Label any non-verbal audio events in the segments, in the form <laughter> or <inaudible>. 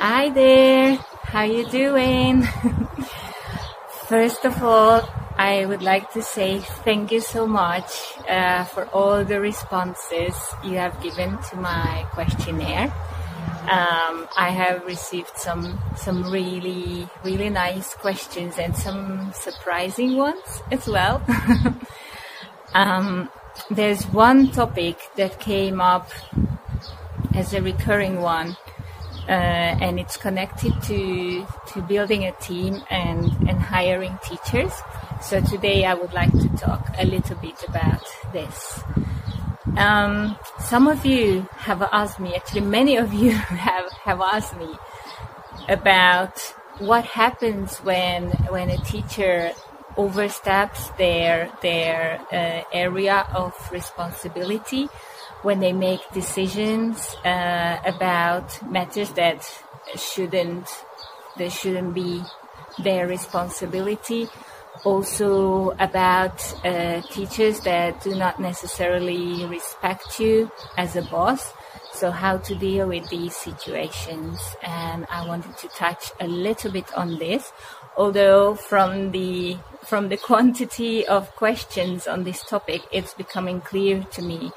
Hi there. How you doing? <laughs> First of all, I would like to say thank you so much uh, for all the responses you have given to my questionnaire. Um, I have received some some really really nice questions and some surprising ones as well. <laughs> um, there's one topic that came up as a recurring one and it's connected to to building a team and and hiring teachers. So today I would like to talk a little bit about this. Um, some of you have asked me, actually many of you <laughs> have have asked me about what happens when when a teacher oversteps their their uh, area of responsibility when they make decisions uh, about matters that shouldn't that shouldn't be their responsibility. Also about uh, teachers that do not necessarily respect you as a boss. So how to deal with these situations, and I wanted to touch a little bit on this. Although from the from the <laughs> quantity of questions on this topic, it's becoming clear to me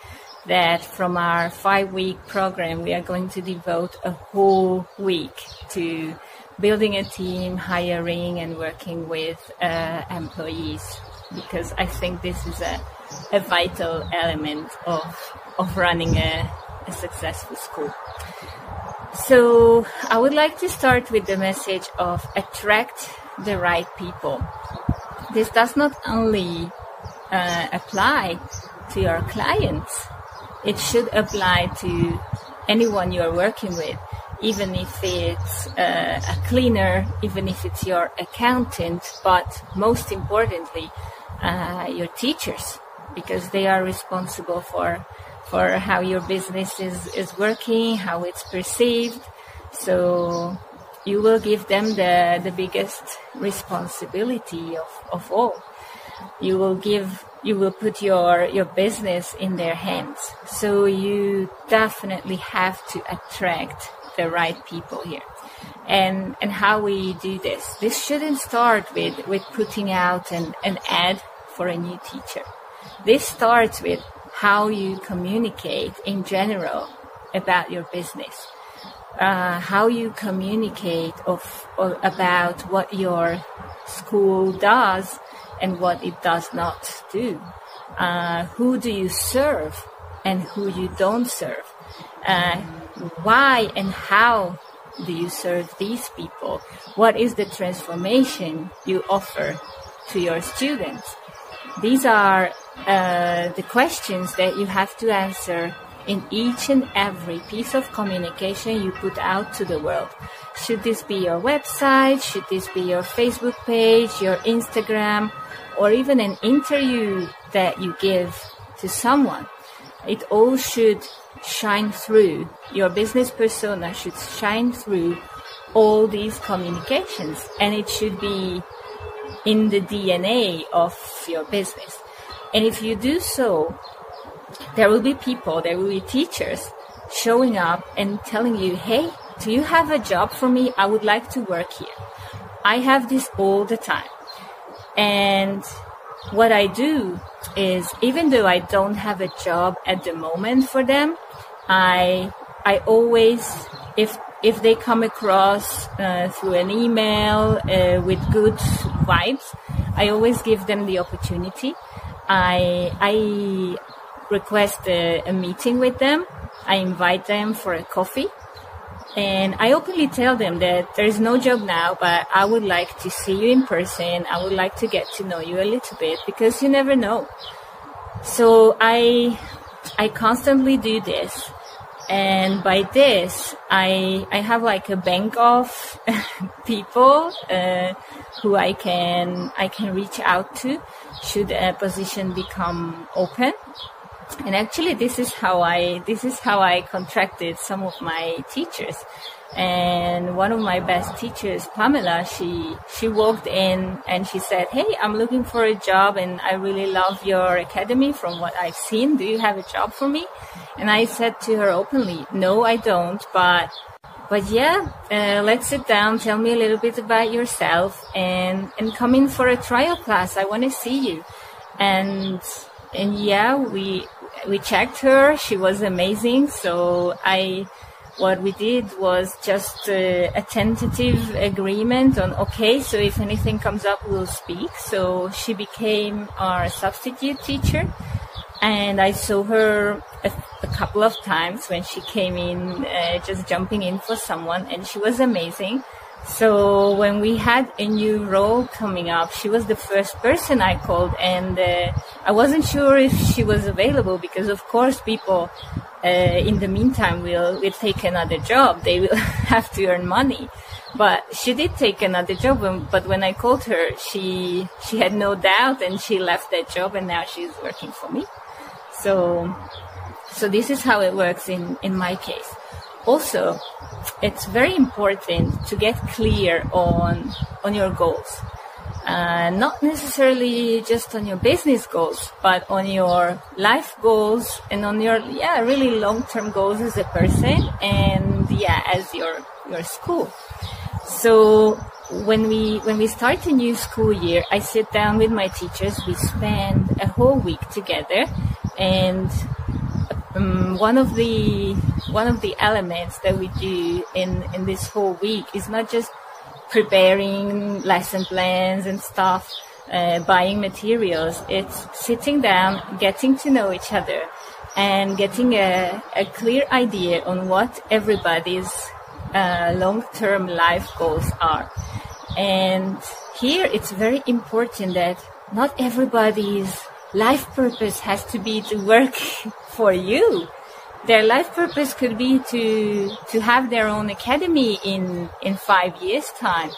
that from our five week program, we are going to devote a whole week to building a team, hiring, and working with uh, employees because I think this is a, a vital element of, of running a, a successful school. So I would like to start with the message of attract the right people. This does not only uh, apply to your clients, it should apply to anyone you are working with, even if it's uh, a cleaner, even if it's your accountant, but most importantly, uh, your teachers, because they are responsible for for how your business is, is working, how it's perceived. So you will give them the, the biggest responsibility of, of all. You will give you will put your your business in their hands. So you definitely have to attract the right people here. And and how we do this? This shouldn't start with with putting out an, an ad for a new teacher. This starts with how you communicate in general about your business. Uh, how you communicate of, of about what your school does and what it does not do. Uh, who do you serve and who you don't serve? Uh, why and how do you serve these people? What is the transformation you offer to your students? These are uh, the questions that you have to answer in each and every piece of communication you put out to the world. Should this be your website? Should this be your Facebook page, your Instagram? or even an interview that you give to someone, it all should shine through. Your business persona should shine through all these communications and it should be in the DNA of your business. And if you do so, there will be people, there will be teachers showing up and telling you, hey, do you have a job for me? I would like to work here. I have this all the time. And what I do is, even though I don't have a job at the moment for them, I I always if if they come across uh, through an email uh, with good vibes, I always give them the opportunity. I I request a, a meeting with them. I invite them for a coffee and I openly tell them that there is no job now, but I would like to see you in person. I would like to get to know you a little bit because you never know. So I, I constantly do this. And by this, I, I have like a bank of <laughs> people, uh, who I can, I can reach out to should a position become open and actually this is how i this is how i contracted some of my teachers and one of my best teachers pamela she she walked in and she said hey i'm looking for a job and i really love your academy from what i've seen do you have a job for me and i said to her openly no i don't but but yeah, uh, let's sit down. Tell me a little bit about yourself and, and come in for a trial class. I want to see you. And, and yeah, we, we checked her. She was amazing. So I, what we did was just uh, a tentative agreement on okay so if anything comes up we'll speak so she became our substitute teacher and i saw her a, a couple of times when she came in uh, just jumping in for someone and she was amazing so when we had a new role coming up, she was the first person I called, and uh, I wasn't sure if she was available because, of course, people uh, in the meantime will will take another job. They will <laughs> have to earn money. But she did take another job. But when I called her, she she had no doubt, and she left that job, and now she's working for me. So so this is how it works in in my case. Also, it's very important to get clear on on your goals. Uh, not necessarily just on your business goals, but on your life goals and on your yeah really long term goals as a person and yeah as your your school. So when we when we start a new school year, I sit down with my teachers. We spend a whole week together, and um, one of the one of the elements that we do in in this whole week is not just preparing lesson plans and stuff, uh, buying materials. It's sitting down, getting to know each other, and getting a, a clear idea on what everybody's uh, long-term life goals are. And here, it's very important that not everybody's life purpose has to be to work <laughs> for you. Their life purpose could be to to have their own academy in in five years time,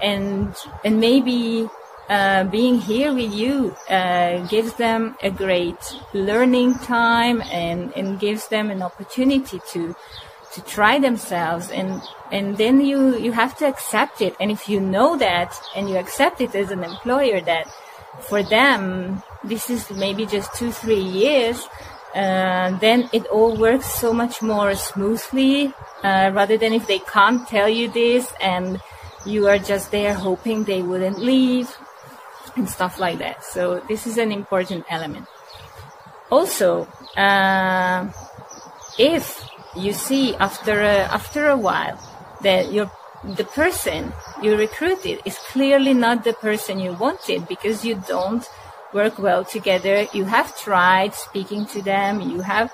and and maybe uh, being here with you uh, gives them a great learning time and and gives them an opportunity to to try themselves. And and then you you have to accept it. And if you know that and you accept it as an employer that for them this is maybe just two three years uh, then it all works so much more smoothly uh, rather than if they can't tell you this and you are just there hoping they wouldn't leave and stuff like that. So this is an important element. Also, uh, if you see after a, after a while that your the person you recruited is clearly not the person you wanted because you don't work well together. You have tried speaking to them. You have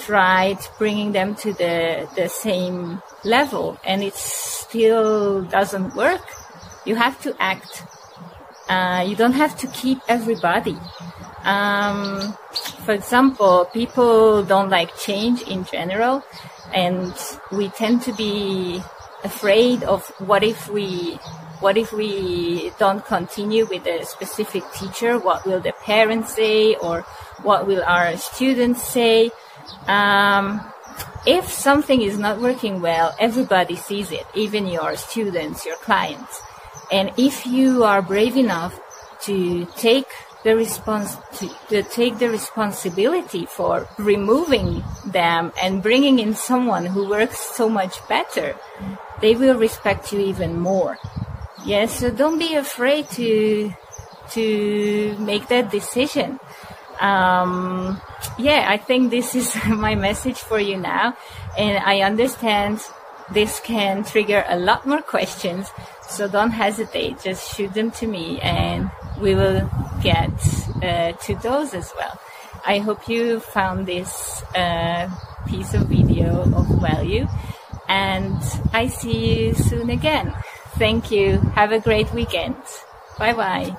tried bringing them to the, the same level and it still doesn't work. You have to act. Uh, you don't have to keep everybody. Um, for example, people don't like change in general and we tend to be afraid of what if we what if we don't continue with a specific teacher? What will the parents say or what will our students say? Um, if something is not working well, everybody sees it, even your students, your clients. And if you are brave enough to take the response to, to, take the responsibility for removing them and bringing in someone who works so much better, they will respect you even more. Yes, so don't be afraid to to make that decision. Um, yeah, I think this is <laughs> my message for you now, and I understand this can trigger a lot more questions. So don't hesitate; just shoot them to me, and we will get uh, to those as well. I hope you found this uh, piece of video of value, and I see you soon again. Thank you. Have a great weekend. Bye bye.